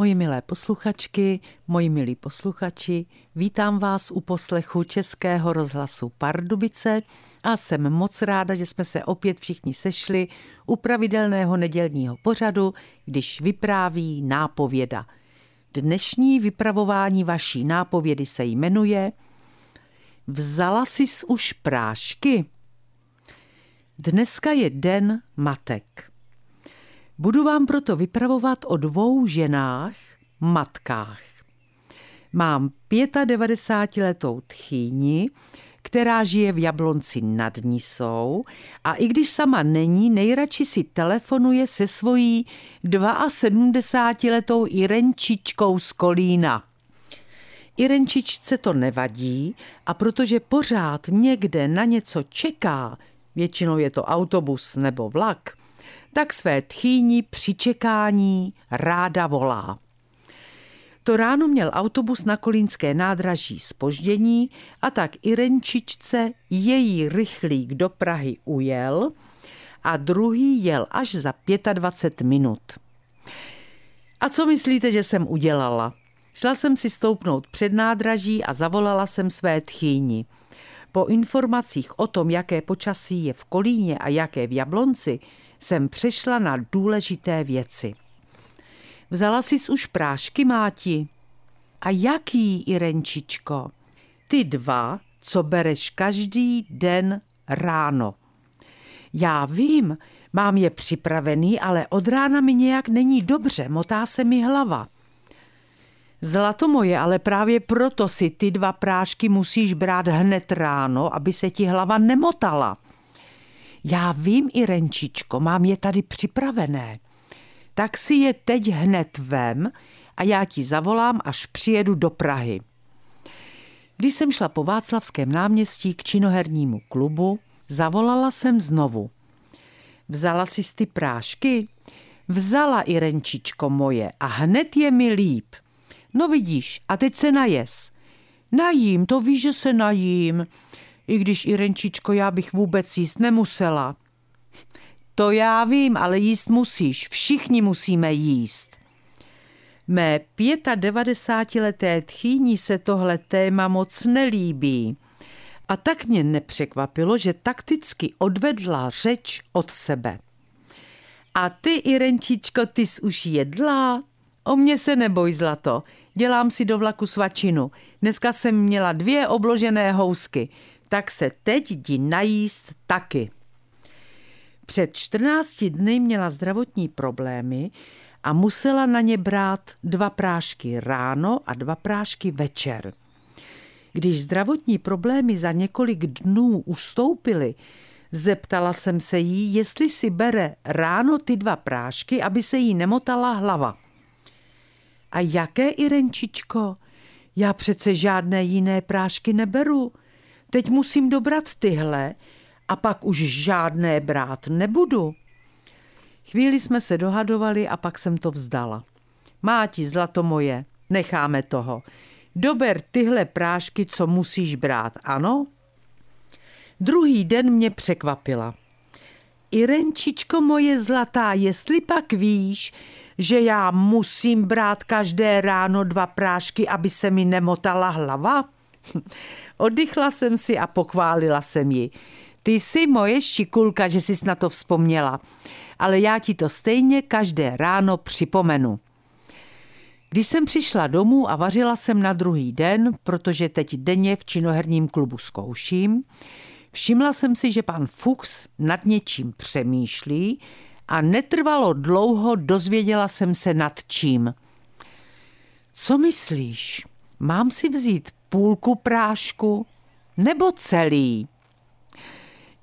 Moji milé posluchačky, moji milí posluchači, vítám vás u poslechu Českého rozhlasu Pardubice a jsem moc ráda, že jsme se opět všichni sešli u pravidelného nedělního pořadu, když vypráví nápověda. Dnešní vypravování vaší nápovědy se jmenuje Vzala jsi už prášky? Dneska je den matek. Budu vám proto vypravovat o dvou ženách, matkách. Mám 95-letou tchýni, která žije v Jablonci nad Nisou a i když sama není, nejradši si telefonuje se svojí 72-letou Irenčičkou z Kolína. Irenčičce to nevadí a protože pořád někde na něco čeká, většinou je to autobus nebo vlak, tak své tchýni při čekání ráda volá. To ráno měl autobus na kolínské nádraží spoždění a tak Irenčičce její rychlík do Prahy ujel a druhý jel až za 25 minut. A co myslíte, že jsem udělala? Šla jsem si stoupnout před nádraží a zavolala jsem své tchýni. Po informacích o tom, jaké počasí je v Kolíně a jaké v Jablonci, jsem přešla na důležité věci. Vzala jsi už prášky, máti? A jaký, Irenčičko? Ty dva, co bereš každý den ráno. Já vím, mám je připravený, ale od rána mi nějak není dobře, motá se mi hlava. Zlato moje, ale právě proto si ty dva prášky musíš brát hned ráno, aby se ti hlava nemotala. Já vím, Irenčičko, mám je tady připravené. Tak si je teď hned vem a já ti zavolám, až přijedu do Prahy. Když jsem šla po Václavském náměstí k činohernímu klubu, zavolala jsem znovu. Vzala si ty prášky? Vzala, Irenčičko moje, a hned je mi líp. No vidíš, a teď se najes. Najím, to víš, že se najím i když Irenčičko, já bych vůbec jíst nemusela. To já vím, ale jíst musíš, všichni musíme jíst. Mé 95-leté tchýni se tohle téma moc nelíbí. A tak mě nepřekvapilo, že takticky odvedla řeč od sebe. A ty, Irenčičko, ty jsi už jedla? O mě se neboj, zlato. Dělám si do vlaku svačinu. Dneska jsem měla dvě obložené housky tak se teď jdi najíst taky. Před 14 dny měla zdravotní problémy a musela na ně brát dva prášky ráno a dva prášky večer. Když zdravotní problémy za několik dnů ustoupily, zeptala jsem se jí, jestli si bere ráno ty dva prášky, aby se jí nemotala hlava. A jaké, Irenčičko? Já přece žádné jiné prášky neberu. Teď musím dobrat tyhle a pak už žádné brát nebudu. Chvíli jsme se dohadovali a pak jsem to vzdala. Máti, zlato moje, necháme toho. Dober tyhle prášky, co musíš brát, ano? Druhý den mě překvapila. Irenčičko moje zlatá, jestli pak víš, že já musím brát každé ráno dva prášky, aby se mi nemotala hlava? Oddychla jsem si a pochválila jsem ji. Ty jsi moje šikulka, že jsi na to vzpomněla, ale já ti to stejně každé ráno připomenu. Když jsem přišla domů a vařila jsem na druhý den, protože teď denně v činoherním klubu zkouším, všimla jsem si, že pan Fuchs nad něčím přemýšlí a netrvalo dlouho, dozvěděla jsem se nad čím. Co myslíš? Mám si vzít půlku prášku nebo celý.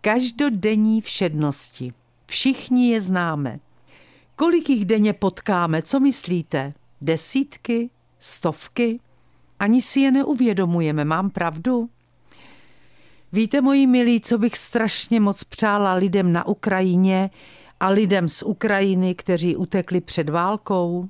Každodenní všednosti. Všichni je známe. Kolik jich denně potkáme, co myslíte? Desítky? Stovky? Ani si je neuvědomujeme, mám pravdu? Víte, moji milí, co bych strašně moc přála lidem na Ukrajině a lidem z Ukrajiny, kteří utekli před válkou?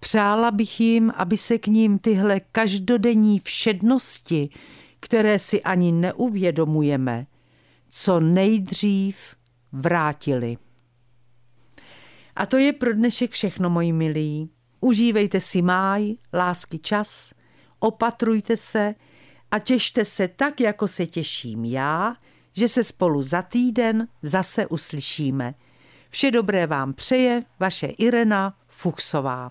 Přála bych jim, aby se k ním tyhle každodenní všednosti, které si ani neuvědomujeme, co nejdřív vrátili. A to je pro dnešek všechno, moji milí. Užívejte si máj, lásky čas, opatrujte se a těšte se tak, jako se těším já, že se spolu za týden zase uslyšíme. Vše dobré vám přeje vaše Irena Fuchsová.